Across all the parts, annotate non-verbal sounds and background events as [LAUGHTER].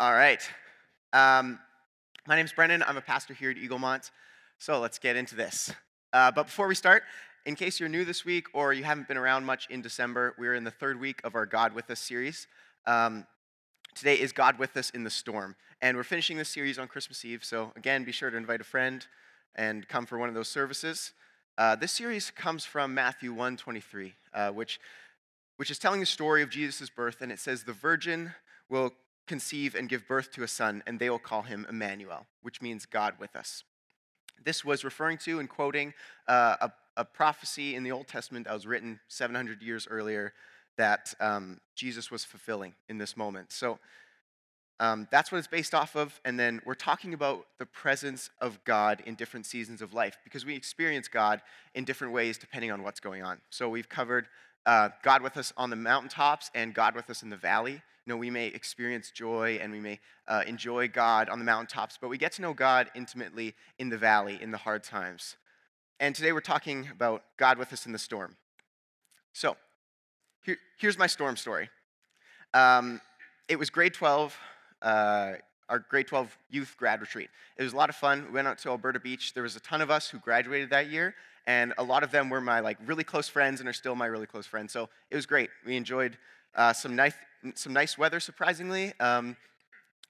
All right. Um, my name's Brennan. I'm a pastor here at Eaglemont. So let's get into this. Uh, but before we start, in case you're new this week or you haven't been around much in December, we're in the third week of our God with Us series. Um, today is God with Us in the Storm. And we're finishing this series on Christmas Eve. So again, be sure to invite a friend and come for one of those services. Uh, this series comes from Matthew 1:23, uh, which, which is telling the story of Jesus' birth. And it says, The virgin will conceive and give birth to a son, and they will call him Emmanuel, which means God with us. This was referring to and quoting uh, a, a, prophecy in the Old Testament that was written 700 years earlier that um, Jesus was fulfilling in this moment. So um, that's what it's based off of. And then we're talking about the presence of God in different seasons of life because we experience God in different ways depending on what's going on. So we've covered uh, God with us on the mountaintops and God with us in the valley. Know, we may experience joy and we may uh, enjoy God on the mountaintops, but we get to know God intimately in the valley, in the hard times. And today we're talking about God with us in the storm. So, here, here's my storm story. Um, it was grade 12, uh, our grade 12 youth grad retreat. It was a lot of fun. We went out to Alberta Beach. There was a ton of us who graduated that year, and a lot of them were my like really close friends and are still my really close friends. So it was great. We enjoyed uh, some nice some nice weather, surprisingly. Um,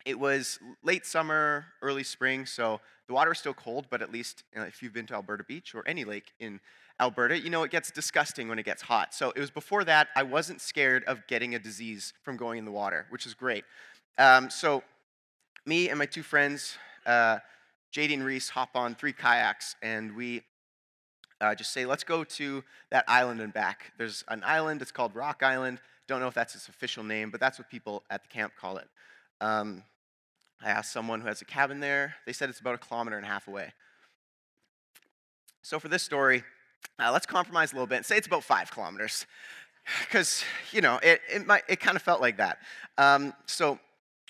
it was late summer, early spring, so the water is still cold, but at least you know, if you've been to Alberta Beach or any lake in Alberta, you know it gets disgusting when it gets hot. So it was before that, I wasn't scared of getting a disease from going in the water, which is great. Um, so me and my two friends, uh, and Reese, hop on three kayaks, and we uh, just say, let's go to that island and back. There's an island, it's called Rock Island. Don't know if that's its official name, but that's what people at the camp call it. Um, I asked someone who has a cabin there. They said it's about a kilometer and a half away. So for this story, uh, let's compromise a little bit and say it's about five kilometers, because you know it it, might, it kind of felt like that. Um, so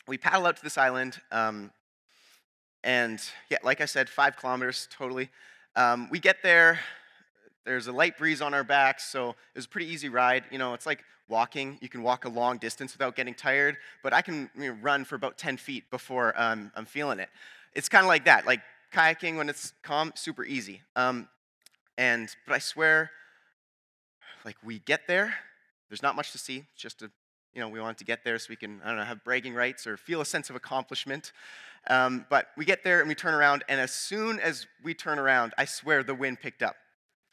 we paddle out to this island, um, and yeah, like I said, five kilometers totally. Um, we get there. There's a light breeze on our backs, so it was a pretty easy ride. You know, it's like walking. You can walk a long distance without getting tired, but I can you know, run for about 10 feet before um, I'm feeling it. It's kind of like that. Like kayaking when it's calm, super easy. Um, and but I swear, like we get there, there's not much to see. Just a, you know, we want to get there so we can, I don't know, have bragging rights or feel a sense of accomplishment. Um, but we get there and we turn around, and as soon as we turn around, I swear the wind picked up.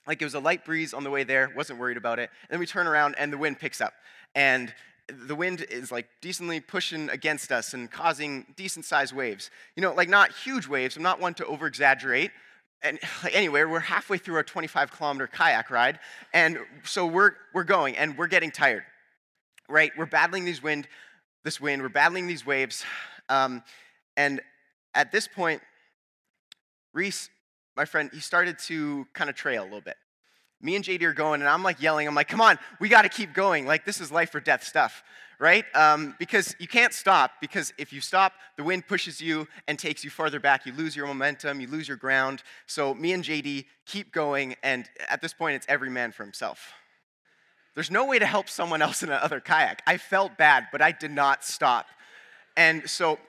Like it was a light breeze on the way there, wasn't worried about it. And then we turn around and the wind picks up. And the wind is like decently pushing against us and causing decent sized waves. You know, like not huge waves. I'm not one to over exaggerate. And like, [SIGHS] anyway, we're halfway through our 25 kilometer kayak ride. And so we're, we're going and we're getting tired, right? We're battling these wind, this wind, we're battling these waves. Um, and at this point, Reese my friend, he started to kind of trail a little bit. Me and JD are going, and I'm like yelling, I'm like, come on, we got to keep going. Like, this is life or death stuff, right? Um, because you can't stop, because if you stop, the wind pushes you and takes you farther back. You lose your momentum, you lose your ground. So, me and JD keep going, and at this point, it's every man for himself. There's no way to help someone else in another kayak. I felt bad, but I did not stop. And so,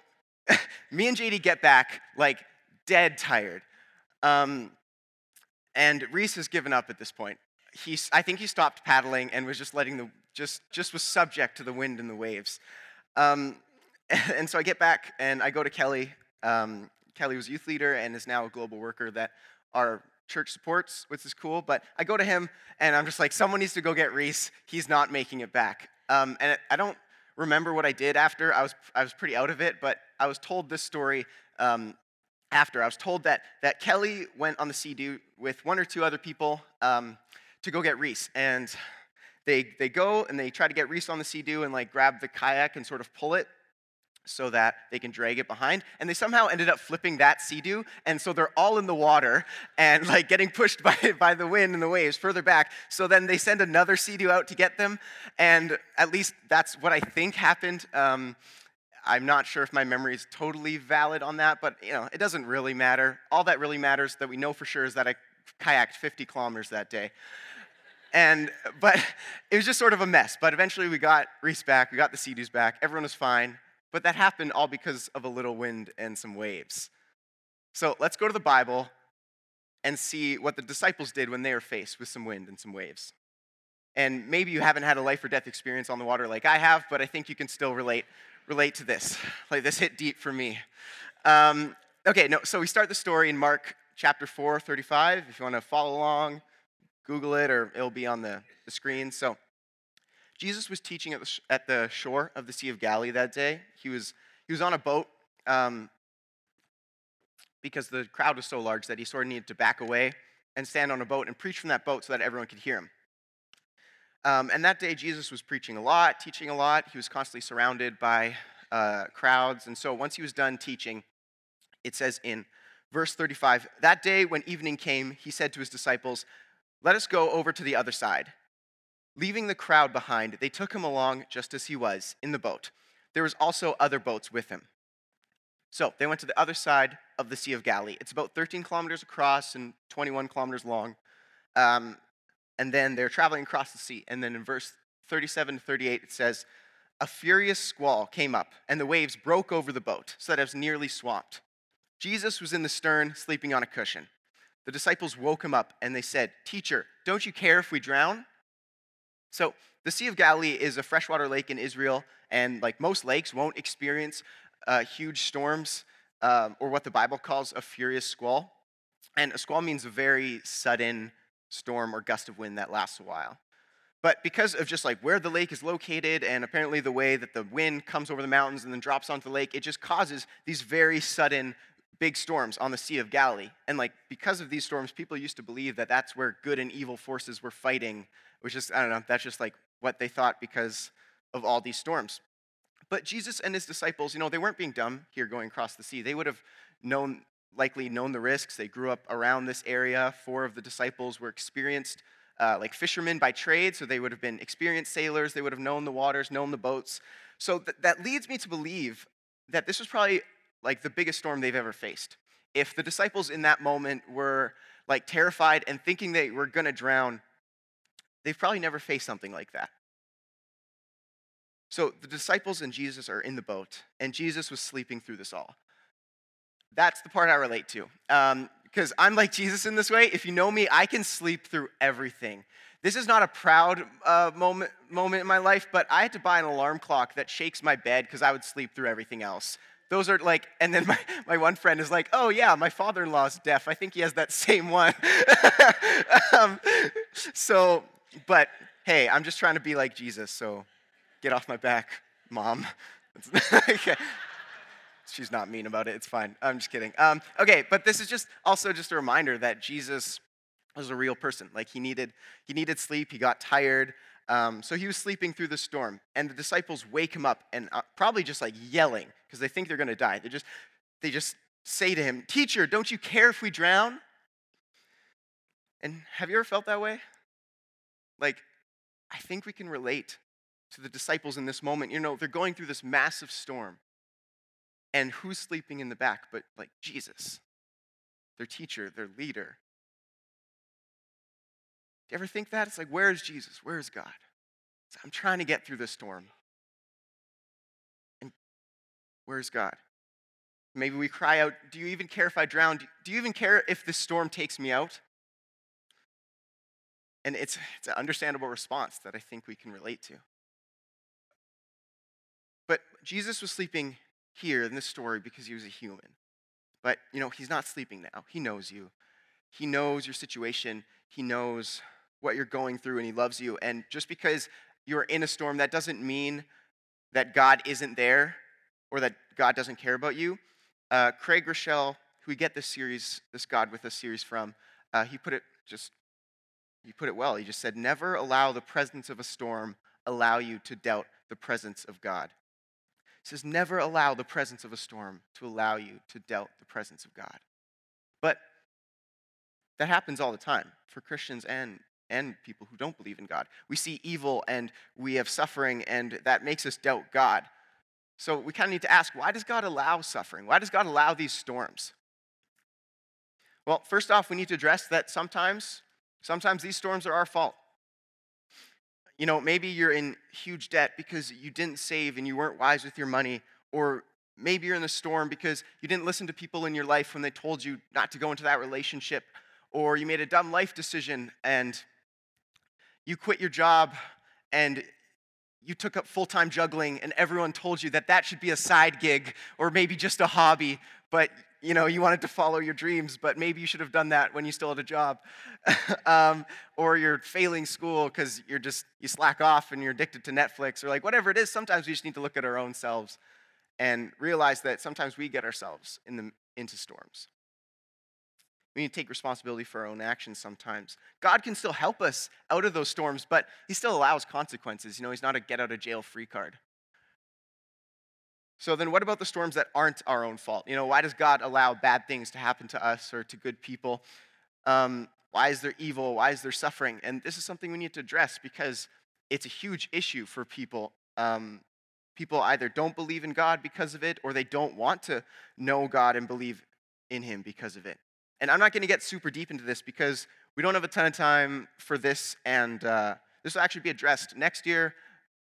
[LAUGHS] me and JD get back, like, dead tired. Um, and Reese has given up at this point. He's, I think he stopped paddling and was just letting the, just, just was subject to the wind and the waves. Um, [LAUGHS] and so I get back and I go to Kelly. Um, Kelly was youth leader and is now a global worker that our church supports, which is cool. But I go to him and I'm just like, someone needs to go get Reese. He's not making it back. Um, and I don't remember what I did after. I was, I was pretty out of it, but I was told this story um, after, I was told that, that Kelly went on the Sea-Doo with one or two other people um, to go get Reese. And they, they go and they try to get Reese on the Sea-Doo and like grab the kayak and sort of pull it so that they can drag it behind. And they somehow ended up flipping that Sea-Doo. And so they're all in the water and [LAUGHS] like getting pushed by, [LAUGHS] by the wind and the waves further back. So then they send another Sea-Doo out to get them. And at least that's what I think happened. Um, I'm not sure if my memory is totally valid on that, but you know, it doesn't really matter. All that really matters that we know for sure is that I kayaked 50 kilometers that day. And but [LAUGHS] it was just sort of a mess. But eventually we got Reese back, we got the Sea-Doos back, everyone was fine. but that happened all because of a little wind and some waves. So let's go to the Bible and see what the disciples did when they were faced with some wind and some waves. And maybe you haven't had a life or death experience on the water like I have, but I think you can still relate relate to this. Like this hit deep for me. Um, okay, no. So we start the story in Mark chapter 4, 35. If you want to follow along, Google it, or it'll be on the, the screen. So Jesus was teaching at the, at the shore of the Sea of Galilee that day. He was he was on a boat. Um, because the crowd was so large that he sort of needed to back away and stand on a boat and preach from that boat so that everyone could hear him. Um, and that day, Jesus was preaching a lot, teaching a lot. He was constantly surrounded by uh, crowds. And so once he was done teaching, it says in verse 35 That day, when evening came, he said to his disciples, Let us go over to the other side. Leaving the crowd behind, they took him along just as he was in the boat. There was also other boats with him. So they went to the other side of the Sea of Galilee. It's about 13 kilometers across and 21 kilometers long. Um, and then they're traveling across the sea. And then in verse 37 to 38, it says, A furious squall came up, and the waves broke over the boat, so that it was nearly swamped. Jesus was in the stern, sleeping on a cushion. The disciples woke him up, and they said, Teacher, don't you care if we drown? So, the Sea of Galilee is a freshwater lake in Israel, and like most lakes, won't experience uh, huge storms um, or what the Bible calls a furious squall. And a squall means a very sudden storm or gust of wind that lasts a while. But because of just like where the lake is located and apparently the way that the wind comes over the mountains and then drops onto the lake, it just causes these very sudden big storms on the Sea of Galilee. And like because of these storms, people used to believe that that's where good and evil forces were fighting, which is, I don't know, that's just like what they thought because of all these storms. But Jesus and his disciples, you know, they weren't being dumb here going across the sea. They would have known likely known the risks. They grew up around this area. Four of the disciples were experienced, uh, like fishermen by trade, so they would have been experienced sailors. They would have known the waters, known the boats. So th- that leads me to believe that this was probably like the biggest storm they've ever faced. If the disciples in that moment were like terrified and thinking they were going to drown, they've probably never faced something like that. So the disciples and Jesus are in the boat, and Jesus was sleeping through this all. That's the part I relate to. Because um, I'm like Jesus in this way. If you know me, I can sleep through everything. This is not a proud uh, moment, moment in my life, but I had to buy an alarm clock that shakes my bed because I would sleep through everything else. Those are like, and then [LAUGHS] my, my one friend is like, oh yeah, my father in law's deaf. I think he has that [LAUGHS] same one. [LAUGHS] um, so, but hey, I'm just trying to be like Jesus, so get off my back, mom. okay. She's not mean about it. It's fine. I'm just kidding. Um, okay, but this is just also just a reminder that Jesus was a real person. Like he needed he needed sleep. He got tired. Um, so he was sleeping through the storm, and the disciples wake him up and uh, probably just like yelling because they think they're going to die. They just they just say to him, "Teacher, don't you care if we drown?" And have you ever felt that way? Like, I think we can relate to the disciples in this moment. You know, they're going through this massive storm. And who's sleeping in the back but like Jesus, their teacher, their leader? Do you ever think that? It's like, where is Jesus? Where is God? So I'm trying to get through this storm. And where's God? Maybe we cry out, Do you even care if I drown? Do you even care if this storm takes me out? And it's, it's an understandable response that I think we can relate to. But Jesus was sleeping here in this story because he was a human. But, you know, he's not sleeping now. He knows you. He knows your situation. He knows what you're going through and he loves you. And just because you're in a storm, that doesn't mean that God isn't there or that God doesn't care about you. Uh, Craig Groeschel, who we get this series, this God with us series from, uh, he put it just, he put it well. He just said, never allow the presence of a storm allow you to doubt the presence of God says, never allow the presence of a storm to allow you to doubt the presence of God. But that happens all the time for Christians and, and people who don't believe in God. We see evil and we have suffering, and that makes us doubt God. So we kind of need to ask why does God allow suffering? Why does God allow these storms? Well, first off, we need to address that sometimes, sometimes these storms are our fault. You know, maybe you're in huge debt because you didn't save and you weren't wise with your money, Or maybe you're in the storm because you didn't listen to people in your life when they told you not to go into that relationship. Or you made a dumb life decision and you quit your job and you took up full time juggling and everyone told you that that should be a side gig or maybe just a hobby, but you know you wanted to follow your dreams, but maybe you should have done that when you still had a job. [LAUGHS] um, or you're failing school because you're just you slack off and you're addicted to Netflix or like whatever it is. Sometimes we just need to look at our own selves and realize that sometimes we get ourselves in the, into storms. We need to take responsibility for our own actions sometimes. God can still help us out of those storms, but He still allows consequences. You know, He's not a get out of jail free card. So then, what about the storms that aren't our own fault? You know, why does God allow bad things to happen to us or to good people? Um, why is there evil? Why is there suffering? And this is something we need to address because it's a huge issue for people. Um, people either don't believe in God because of it or they don't want to know God and believe in Him because of it. And I'm not going to get super deep into this because we don't have a ton of time for this, and uh, this will actually be addressed next year.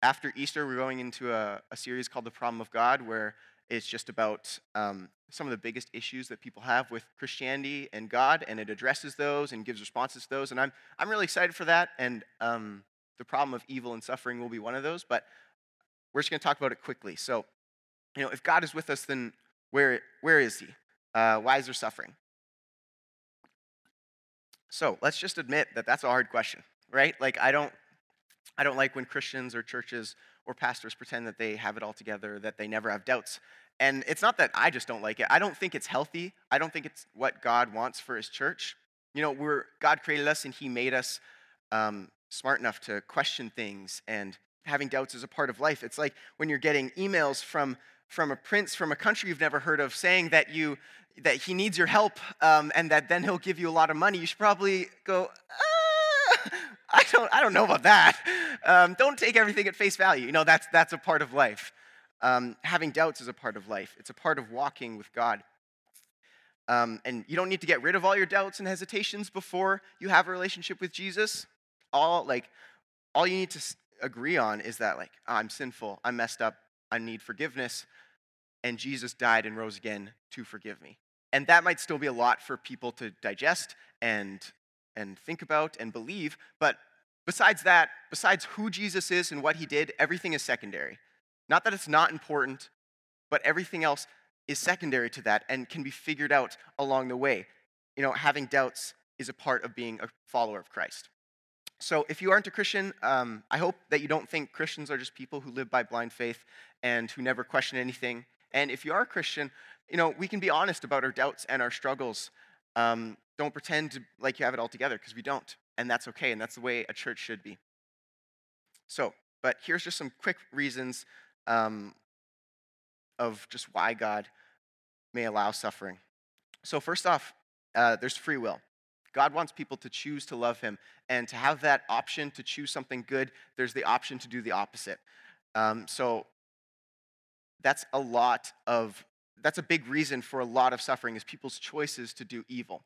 After Easter, we're going into a, a series called The Problem of God, where it's just about um, some of the biggest issues that people have with Christianity and God, and it addresses those and gives responses to those. And I'm, I'm really excited for that, and um, the problem of evil and suffering will be one of those, but we're just going to talk about it quickly. So, you know, if God is with us, then where, where is He? Uh, why is there suffering? So let's just admit that that's a hard question, right? Like I don't, I don't like when Christians or churches or pastors pretend that they have it all together, that they never have doubts. And it's not that I just don't like it. I don't think it's healthy. I don't think it's what God wants for His church. You know, we're God created us and He made us um, smart enough to question things, and having doubts is a part of life. It's like when you're getting emails from from a prince from a country you've never heard of saying that you that he needs your help um, and that then he'll give you a lot of money, you should probably go, ah, I, don't, I don't know about that. Um, don't take everything at face value. You know, that's, that's a part of life. Um, having doubts is a part of life, it's a part of walking with God. Um, and you don't need to get rid of all your doubts and hesitations before you have a relationship with Jesus. All like, all you need to agree on is that like I'm sinful, I'm messed up, I need forgiveness, and Jesus died and rose again to forgive me. And that might still be a lot for people to digest and, and think about and believe. But besides that, besides who Jesus is and what he did, everything is secondary. Not that it's not important, but everything else is secondary to that and can be figured out along the way. You know, having doubts is a part of being a follower of Christ. So, if you aren't a Christian, um, I hope that you don't think Christians are just people who live by blind faith and who never question anything. And if you are a Christian, you know, we can be honest about our doubts and our struggles. Um, don't pretend like you have it all together because we don't. And that's okay. And that's the way a church should be. So, but here's just some quick reasons um, of just why God may allow suffering. So, first off, uh, there's free will. God wants people to choose to love Him. And to have that option to choose something good, there's the option to do the opposite. Um, so, that's a lot of that's a big reason for a lot of suffering is people's choices to do evil,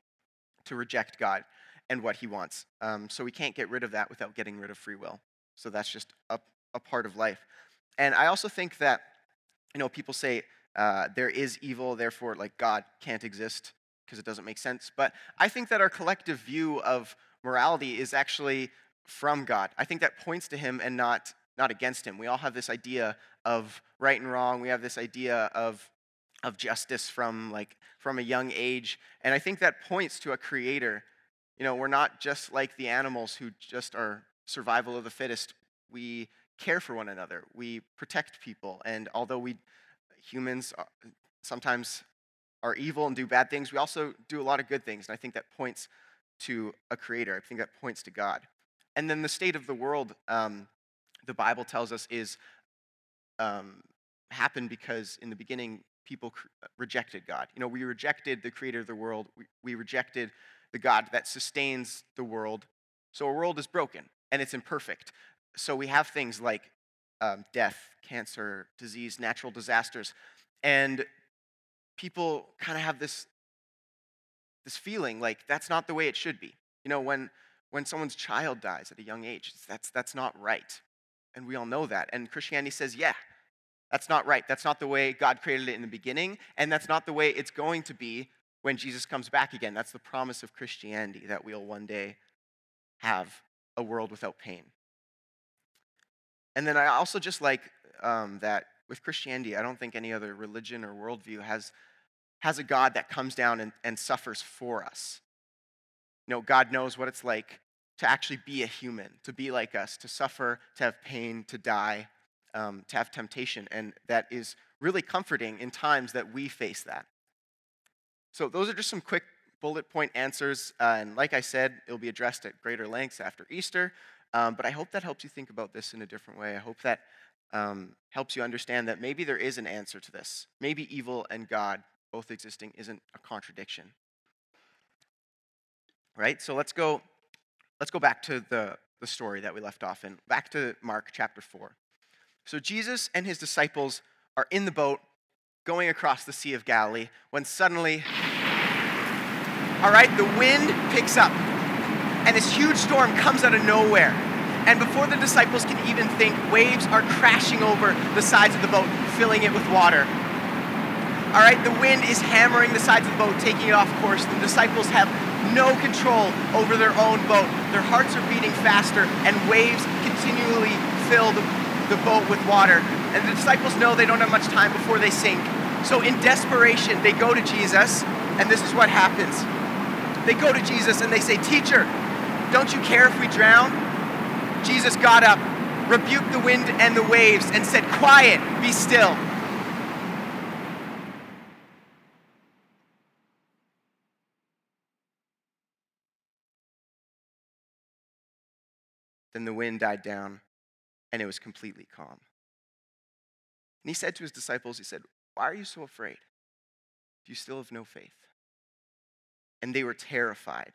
to reject God and what He wants. Um, so we can't get rid of that without getting rid of free will. So that's just a, a part of life. And I also think that, you know, people say uh, there is evil, therefore, like God can't exist because it doesn't make sense. But I think that our collective view of morality is actually from God. I think that points to Him and not not against Him. We all have this idea of right and wrong. We have this idea of of justice from like from a young age and i think that points to a creator. You know we're not just like the animals who just are survival of the fittest. We care for one another. We protect people and although we humans are, sometimes are evil and do bad things we also do a lot of good things and i think that points to a creator. I think that points to god. And then the state of the world um, the bible tells us is um, happened because in the beginning people uh, rejected God. You know, we rejected the creator of the world, we, we rejected the God that sustains the world. So our world is broken and it's imperfect. So we have things like um, death, cancer, disease, natural disasters. And people kind of have this, this feeling like that's not the way it should be. You know, when, when someone's child dies at a young age, that's, that's not right. And we all know that. And Christianity says, yeah, That's not right. That's not the way God created it in the beginning, and that's not the way it's going to be when Jesus comes back again. That's the promise of Christianity that we'll one day have a world without pain. And then I also just like um, that with Christianity, I don't think any other religion or worldview has, has a God that comes down and, and suffers for us. You know, God knows what it's like to actually be a human, to be like us, to suffer, to have pain, to die, um, to have temptation. And that is really comforting in times that we face that. So, those are just some quick bullet point answers. Uh, and like I said, it'll be addressed at greater lengths after Easter. Um, but I hope that helps you think about this in a different way. I hope that um, helps you understand that maybe there is an answer to this. Maybe evil and God both existing isn't a contradiction. Right? So let's go. Let's go back to the, the story that we left off in. Back to Mark chapter 4. So Jesus and his disciples are in the boat going across the Sea of Galilee when suddenly, all right, the wind picks up and this huge storm comes out of nowhere. And before the disciples can even think, waves are crashing over the sides of the boat, filling it with water. All right, the wind is hammering the sides of the boat, taking it off course. The disciples have no control over their own boat. Their hearts are beating faster, and waves continually fill the, the boat with water. And the disciples know they don't have much time before they sink. So, in desperation, they go to Jesus, and this is what happens. They go to Jesus and they say, Teacher, don't you care if we drown? Jesus got up, rebuked the wind and the waves, and said, Quiet, be still. Then the wind died down, and it was completely calm. And he said to his disciples, He said, Why are you so afraid? Do you still have no faith? And they were terrified,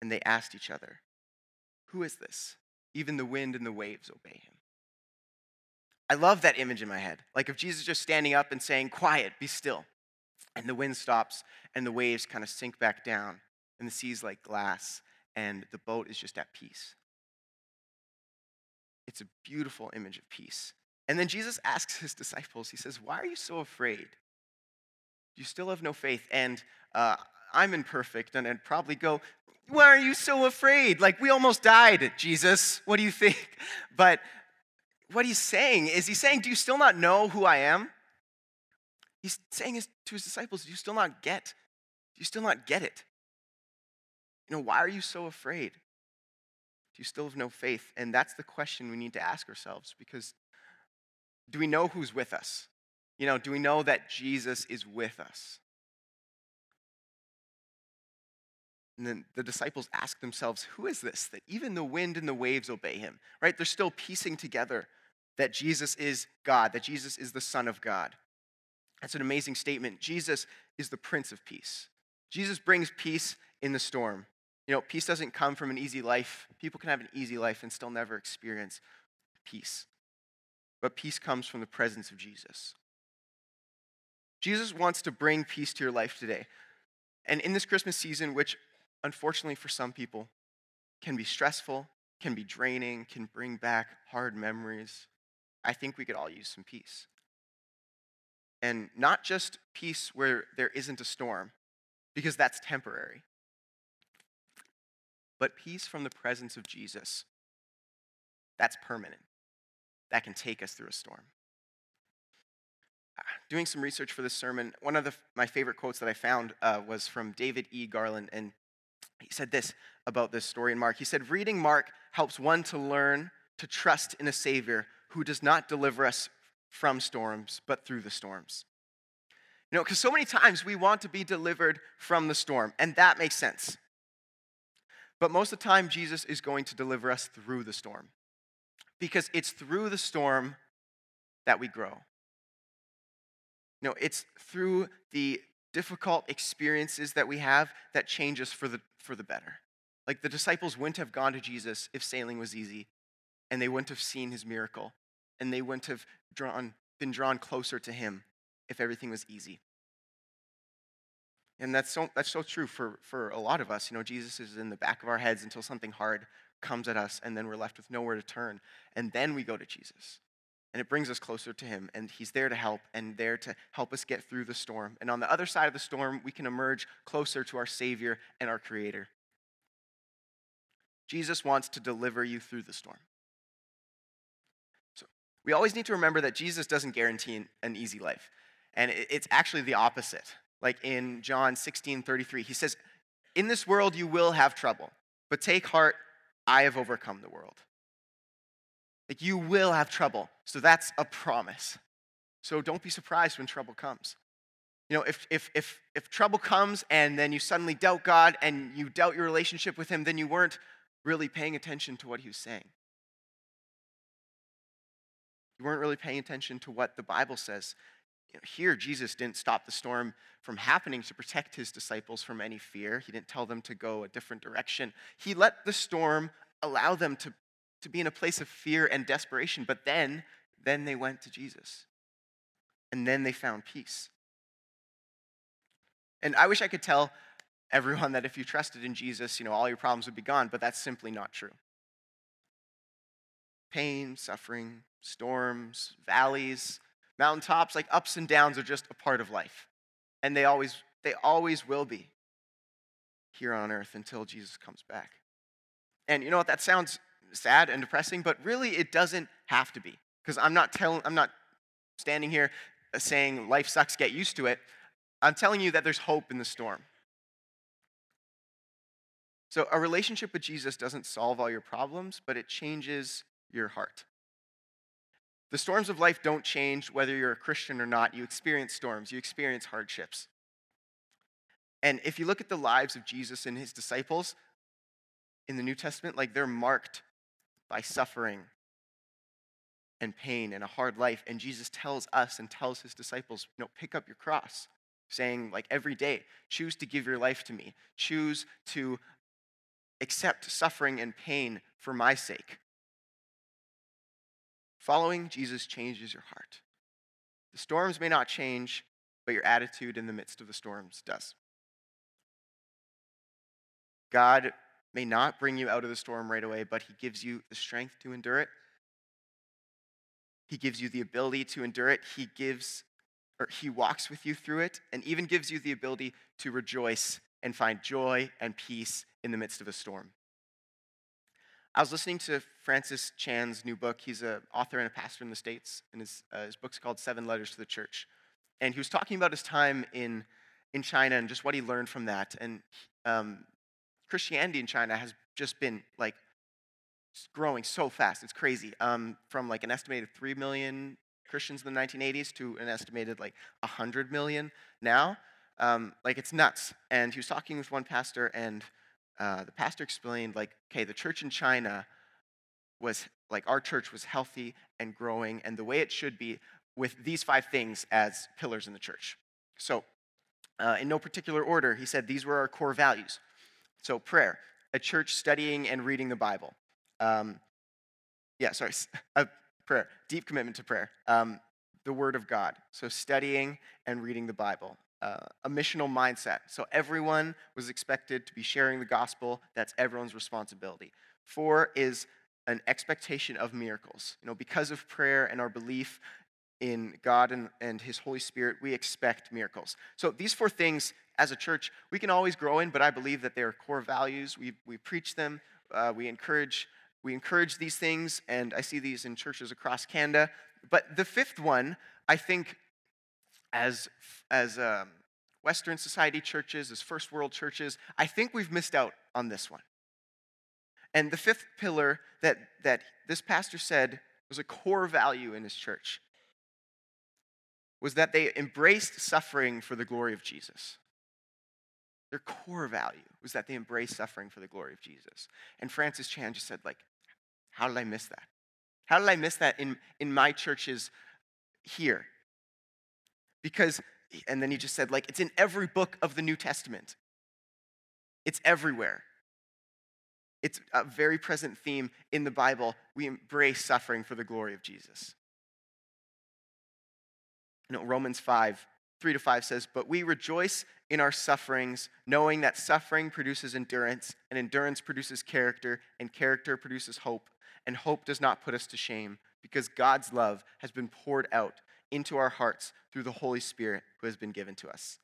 and they asked each other, Who is this? Even the wind and the waves obey him. I love that image in my head. Like if Jesus just standing up and saying, Quiet, be still. And the wind stops, and the waves kind of sink back down, and the sea's like glass, and the boat is just at peace. It's a beautiful image of peace. And then Jesus asks his disciples, He says, Why are you so afraid? You still have no faith. And uh, I'm imperfect, and I'd probably go, Why are you so afraid? Like, we almost died, Jesus. What do you think? [LAUGHS] But what he's saying is, he's saying, Do you still not know who I am? He's saying to his disciples, Do you still not get? Do you still not get it? You know, why are you so afraid? Do you still have no faith? And that's the question we need to ask ourselves because do we know who's with us? You know, do we know that Jesus is with us? And then the disciples ask themselves, Who is this that even the wind and the waves obey him? Right? They're still piecing together that Jesus is God, that Jesus is the Son of God. That's an amazing statement. Jesus is the Prince of Peace. Jesus brings peace in the storm. You know, peace doesn't come from an easy life. People can have an easy life and still never experience peace. But peace comes from the presence of Jesus. Jesus wants to bring peace to your life today. And in this Christmas season, which unfortunately for some people can be stressful, can be draining, can bring back hard memories, I think we could all use some peace. And not just peace where there isn't a storm, because that's temporary, but peace from the presence of Jesus. That's permanent. That can take us through a storm. Ah, doing some research for this sermon, one of the, my favorite quotes that I found uh, was from David E. Garland, and he said this about this story in Mark. He said, Reading Mark helps one to learn to trust in a Savior who does not deliver us from storms, but through the storms. You know, because so many times we want to be delivered from the storm, and that makes sense. But most of the time, Jesus is going to deliver us through the storm because it's through the storm that we grow. No, it's through the difficult experiences that we have that change us for the, for the better. Like the disciples wouldn't have gone to Jesus if sailing was easy, and they wouldn't have seen his miracle, and they wouldn't have drawn, been drawn closer to him if everything was easy. And that's so, that's so true for, for a lot of us. You know, Jesus is in the back of our heads until something hard comes at us, and then we're left with nowhere to turn. And then we go to Jesus. and it brings us closer to Him, and He's there to help and there to help us get through the storm. And on the other side of the storm, we can emerge closer to our Savior and our Creator. Jesus wants to deliver you through the storm. So we always need to remember that Jesus doesn't guarantee an easy life. And it's actually the opposite. Like in John 16 33, he says, In this world you will have trouble, but take heart, I have overcome the world. Like you will have trouble. So that's a promise. So don't be surprised when trouble comes. You know, if, if, if, if trouble comes and then you suddenly doubt God and you doubt your relationship with Him, then you weren't really paying attention to what He was saying. You weren't really paying attention to what the Bible says. You know, here, Jesus didn't stop the storm from happening to protect his disciples from any fear. He didn't tell them to go a different direction. He let the storm allow them to to be in a place of fear and desperation, but then, then they went to Jesus. And then they found peace. And I wish I could tell everyone that if you trusted in Jesus, you know, all your problems would be gone, but that's simply not true. Pain, suffering, storms, valleys, mountaintops, like ups and downs are just a part of life. And they always they always will be here on earth until Jesus comes back. And you know what that sounds sad and depressing, but really it doesn't have to be. Because I'm not telling, I'm not standing here uh, saying life sucks, get used to it. I'm telling you that there's hope in the storm. So a relationship with Jesus doesn't solve all your problems, but it changes your heart. The storms of life don't change whether you're a Christian or not. You experience storms, you experience hardships. And if you look at the lives of Jesus and his disciples in the New Testament, like they're marked by suffering and pain and a hard life. And Jesus tells us and tells his disciples, know, pick up your cross, saying, like, every day, choose to give your life to me, choose to accept suffering and pain for my sake. Following Jesus changes your heart. The storms may not change, but your attitude in the midst of the storms does. God may not bring you out of the storm right away, but He gives you the strength to endure it. He gives you the ability to endure it. He gives, or He walks with you through it, and even gives you the ability to rejoice and find joy and peace in the midst of a storm. I was listening to Francis Chan's new book. He's an author and a pastor in the States, and his, uh, his book's called Seven Letters to the Church. And he was talking about his time in, in China and just what he learned from that. And um, Christianity in China has just been like growing so fast. It's crazy. Um, from like an estimated 3 million Christians in the 1980s to an estimated like 100 million now. Um, like it's nuts. And he was talking with one pastor, and uh, the pastor explained, like, okay, the church in China was like our church was healthy and growing, and the way it should be with these five things as pillars in the church. So, uh, in no particular order, he said these were our core values so, prayer, a church studying and reading the Bible. Um, yeah, sorry, [LAUGHS] a prayer, deep commitment to prayer. Um, the Word of God, so studying and reading the Bible. Uh, a missional mindset, so everyone was expected to be sharing the gospel. That's everyone's responsibility. Four is an expectation of miracles. You know, because of prayer and our belief in God and, and His Holy Spirit, we expect miracles. So these four things as a church, we can always grow in, but I believe that they are core values. We, we preach them, uh, we, encourage, we encourage these things, and I see these in churches across Canada. But the fifth one, I think, as, as um, Western society churches, as first world churches, I think we've missed out on this one. And the fifth pillar that, that this pastor said was a core value in his church was that they embraced suffering for the glory of Jesus. Their core value was that they embraced suffering for the glory of Jesus. And Francis Chan just said, like, how did I miss that? How did I miss that in, in my churches here? Because, eh, and then he just said, like, it's in every book of the New Testament. It's everywhere. It's a very present theme in the Bible. We embrace suffering for the glory of Jesus. You know, Romans 5, 3 to 5 says, But we rejoice in our sufferings, knowing that suffering produces endurance, and endurance produces character, and character produces hope. And hope does not put us to shame, because God's love has been poured out into our hearts through the Holy Spirit who has been given to us.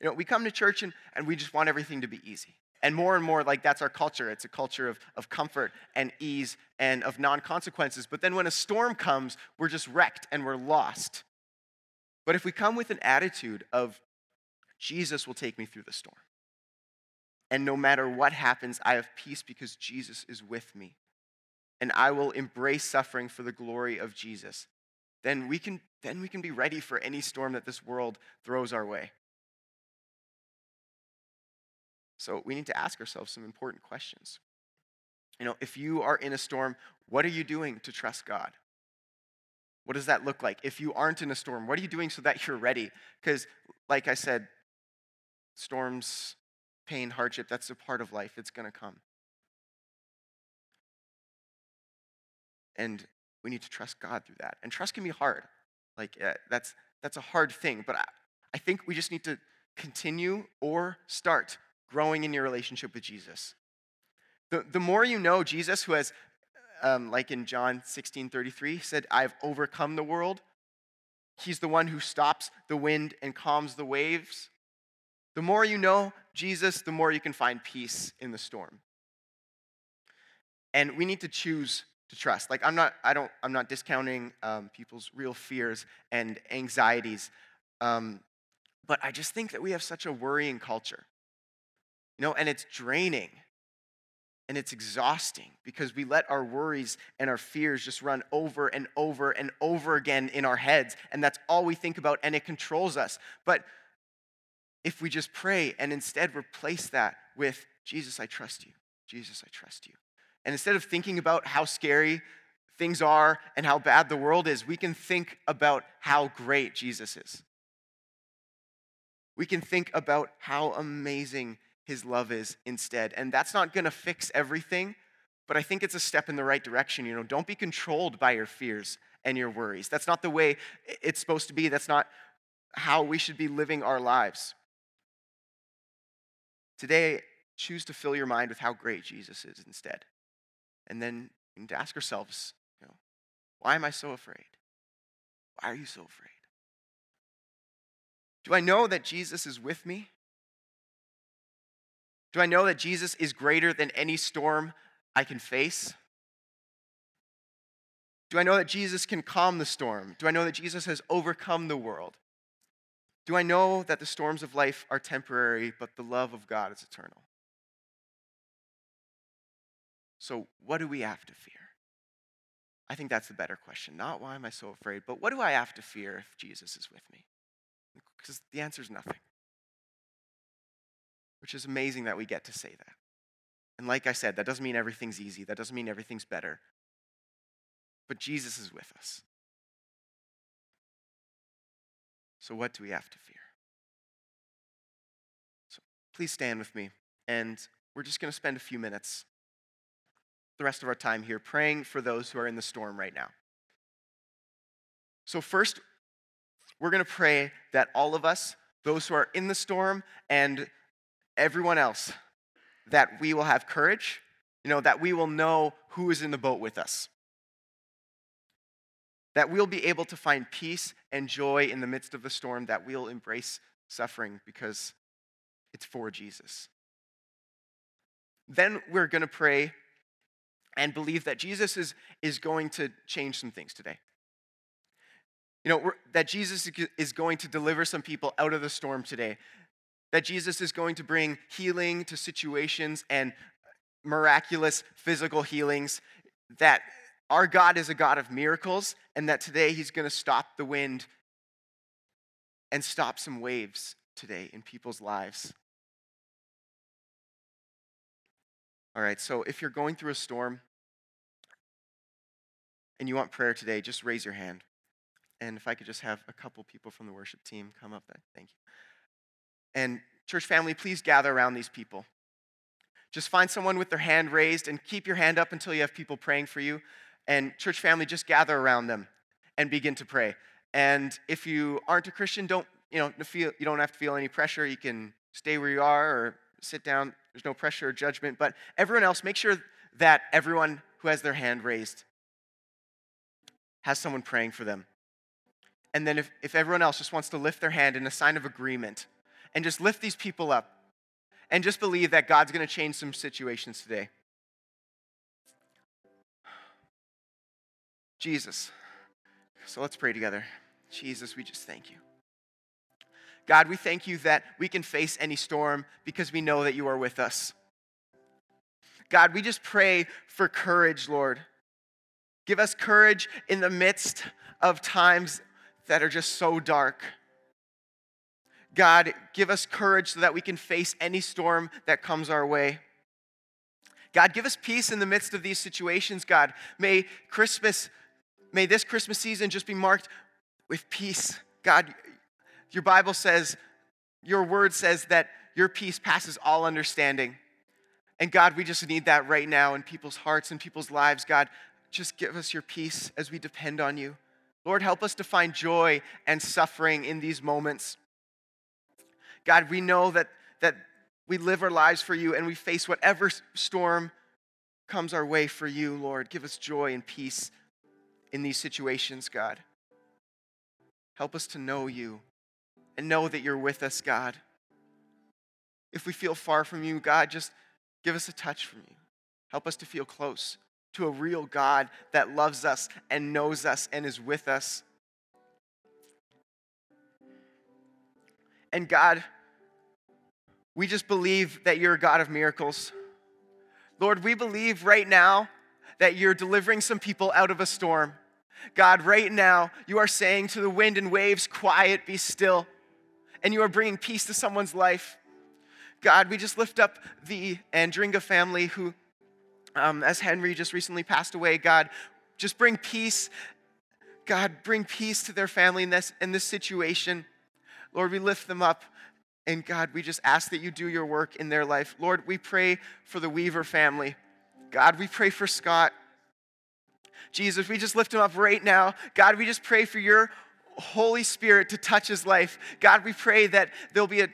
You know, we come to church and, and we just want everything to be easy. And more and more, like that's our culture. It's a culture of, of comfort and ease and of non consequences. But then when a storm comes, we're just wrecked and we're lost. But if we come with an attitude of, Jesus will take me through the storm, and no matter what happens, I have peace because Jesus is with me, and I will embrace suffering for the glory of Jesus, then we can, then we can be ready for any storm that this world throws our way. So we need to ask ourselves some important questions. You know, if you are in a storm, what are you doing to trust God? What does that look like? If you aren't in a storm, what are you doing so that you're ready? Because, like I said, storms, pain, hardship, that's a part of life. It's going to come. And we need to trust God through that. And trust can be hard. Like, uh, that's, that's a hard thing. But I, I think we just need to continue or start growing in your relationship with Jesus. The, the more you know Jesus, who has, um, like in John 16 33, said, I've overcome the world. He's the one who stops the wind and calms the waves. The more you know Jesus, the more you can find peace in the storm. And we need to choose to trust. Like I'm not, I don't, I'm not discounting um, people's real fears and anxieties, um, but I just think that we have such a worrying culture. You know, and it's draining and it's exhausting because we let our worries and our fears just run over and over and over again in our heads, and that's all we think about, and it controls us. But if we just pray and instead replace that with, Jesus, I trust you. Jesus, I trust you. And instead of thinking about how scary things are and how bad the world is, we can think about how great Jesus is. We can think about how amazing his love is instead. And that's not going to fix everything, but I think it's a step in the right direction. You know, don't be controlled by your fears and your worries. That's not the way it's supposed to be. That's not how we should be living our lives. Today, choose to fill your mind with how great Jesus is instead. And then we need to ask ourselves, you know, why am I so afraid? Why are you so afraid? Do I know that Jesus is with me? Do I know that Jesus is greater than any storm I can face? Do I know that Jesus can calm the storm? Do I know that Jesus has overcome the world? Do I know that the storms of life are temporary, but the love of God is eternal? So, what do we have to fear? I think that's the better question. Not why am I so afraid, but what do I have to fear if Jesus is with me? Because the answer is nothing which is amazing that we get to say that. And like I said, that doesn't mean everything's easy, that doesn't mean everything's better. But Jesus is with us. So, what do we have to fear? So, please stand with me, and we're just going to spend a few minutes, the rest of our time here, praying for those who are in the storm right now. So, first, we're going to pray that all of us, those who are in the storm and everyone else that we will have courage, you know, that we will know who is in the boat with us. That we'll be able to find peace and joy in the midst of the storm, that we'll embrace suffering because it's for Jesus. Then we're going to pray and believe that Jesus is, is going to change some things today. You know, that Jesus is going to deliver some people out of the storm today that Jesus is going to bring healing to situations and miraculous physical healings, that our God is a God of miracles, and that today He's going to stop the wind and stop some waves today in people's lives. All right, so if you're going through a storm and you want prayer today, just raise your hand. And if I could just have a couple people from the worship team come up, there, thank you. And church family, please gather around these people. Just find someone with their hand raised and keep your hand up until you have people praying for you. And church family, just gather around them and begin to pray. And if you aren't a Christian, don't you know feel you don't have to feel any pressure. You can stay where you are or sit down. There's no pressure or judgment. But everyone else, make sure that everyone who has their hand raised has someone praying for them. And then if, if everyone else just wants to lift their hand in a sign of agreement and just lift these people up and just believe that God's going to change some situations today. Jesus. So let's pray together. Jesus, we just thank you. God, we thank you that we can face any storm because we know that you are with us. God, we just pray for courage, Lord. Give us courage in the midst of times that are just so dark. God, give us courage so that we can face any storm that comes our way. God, give us peace in the midst of these situations, God. May Christmas, may this Christmas season just be marked with peace. God, your Bible says, your word says that your peace passes all understanding. And God, we just need that right now in people's hearts and people's lives. God, just give us your peace as we depend on you. Lord, help us to find joy and suffering in these moments. God, we know that, that we live our lives for you and we face whatever storm comes our way for you, Lord. Give us joy and peace in these situations, God. Help us to know you and know that you're with us, God. If we feel far from you, God, just give us a touch from you. Help us to feel close to a real God that loves us and knows us and is with us. And God, we just believe that you're a God of miracles. Lord, we believe right now that you're delivering some people out of a storm. God, right now, you are saying to the wind and waves, Quiet, be still. And you are bringing peace to someone's life. God, we just lift up the Andringa family who, um, as Henry just recently passed away, God, just bring peace. God, bring peace to their family in this, in this situation. Lord, we lift them up. And God, we just ask that you do your work in their life. Lord, we pray for the Weaver family. God, we pray for Scott. Jesus, we just lift him up right now. God, we just pray for your Holy Spirit to touch his life. God, we pray that there'll be a,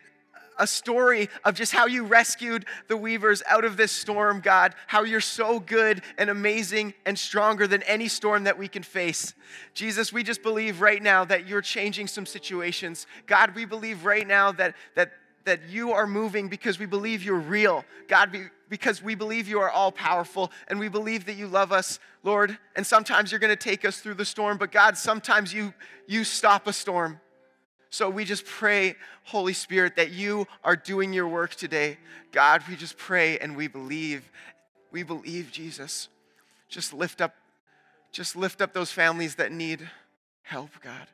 a story of just how you rescued the weavers out of this storm, God, how you're so good and amazing and stronger than any storm that we can face. Jesus, we just believe right now that you're changing some situations. God, we believe right now that, that, that you are moving because we believe you're real. God, because we believe you are all powerful and we believe that you love us, Lord. And sometimes you're going to take us through the storm, but God, sometimes you, you stop a storm. So we just pray, Holy Spirit, that you are doing your work today. God, we just pray and we believe. We believe, Jesus. Just lift up, just lift up those families that need help, God.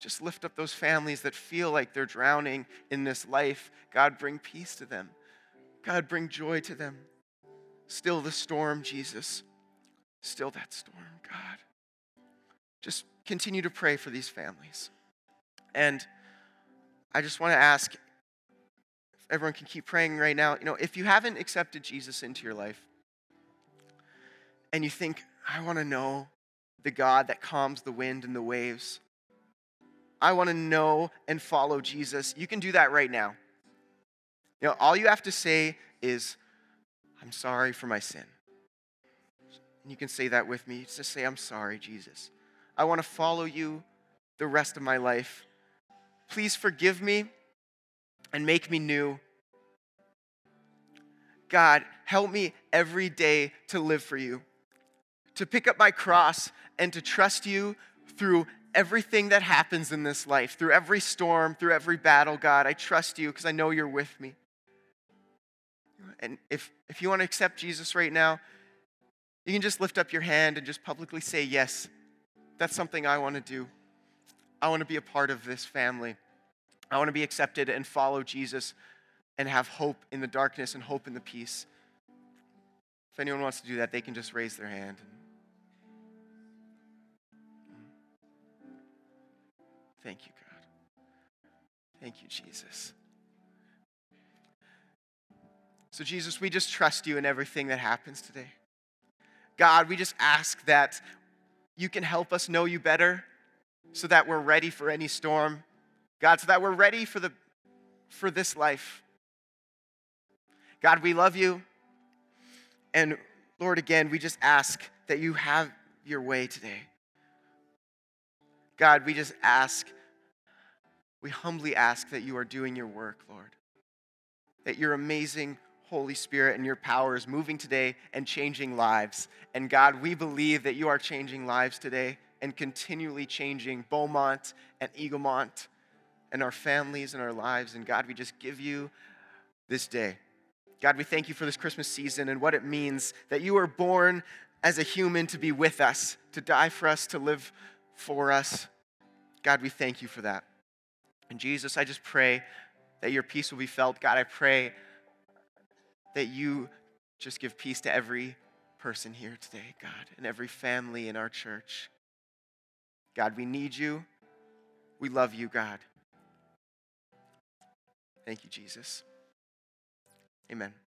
Just lift up those families that feel like they're drowning in this life. God, bring peace to them. God, bring joy to them. Still the storm, Jesus. Still that storm, God. Just continue to pray for these families. And I just want to ask if everyone can keep praying right now. You know, if you haven't accepted Jesus into your life and you think, I want to know the God that calms the wind and the waves, I want to know and follow Jesus, you can do that right now. You know, all you have to say is, I'm sorry for my sin. And you can say that with me. Just say, I'm sorry, Jesus. I want to follow you the rest of my life. Please forgive me and make me new. God, help me every day to live for you, to pick up my cross and to trust you through everything that happens in this life, through every storm, through every battle, God. I trust you because I know you're with me. And if, if you want to accept Jesus right now, you can just lift up your hand and just publicly say, Yes, that's something I want to do. I want to be a part of this family. I want to be accepted and follow Jesus and have hope in the darkness and hope in the peace. If anyone wants to do that, they can just raise their hand. Thank you, God. Thank you, Jesus. So, Jesus, we just trust you in everything that happens today. God, we just ask that you can help us know you better so that we're ready for any storm. God, so that we're ready for, the, for this life. God, we love you. And Lord, again, we just ask that you have your way today. God, we just ask, we humbly ask that you are doing your work, Lord. That your amazing Holy Spirit and your power is moving today and changing lives. And God, we believe that you are changing lives today and continually changing Beaumont and Eaglemont and our families and our lives. And God, we just give you this day. God, we thank you for this Christmas season and what it means that you were born as a human to be with us, to die for us, to live for us. God, we thank you for that. And Jesus, I just pray that your peace will be felt. God, I pray that you just give peace to every person here today, God, and every family in our church. God, we need you. We love you, God. Thank you, Jesus. Amen.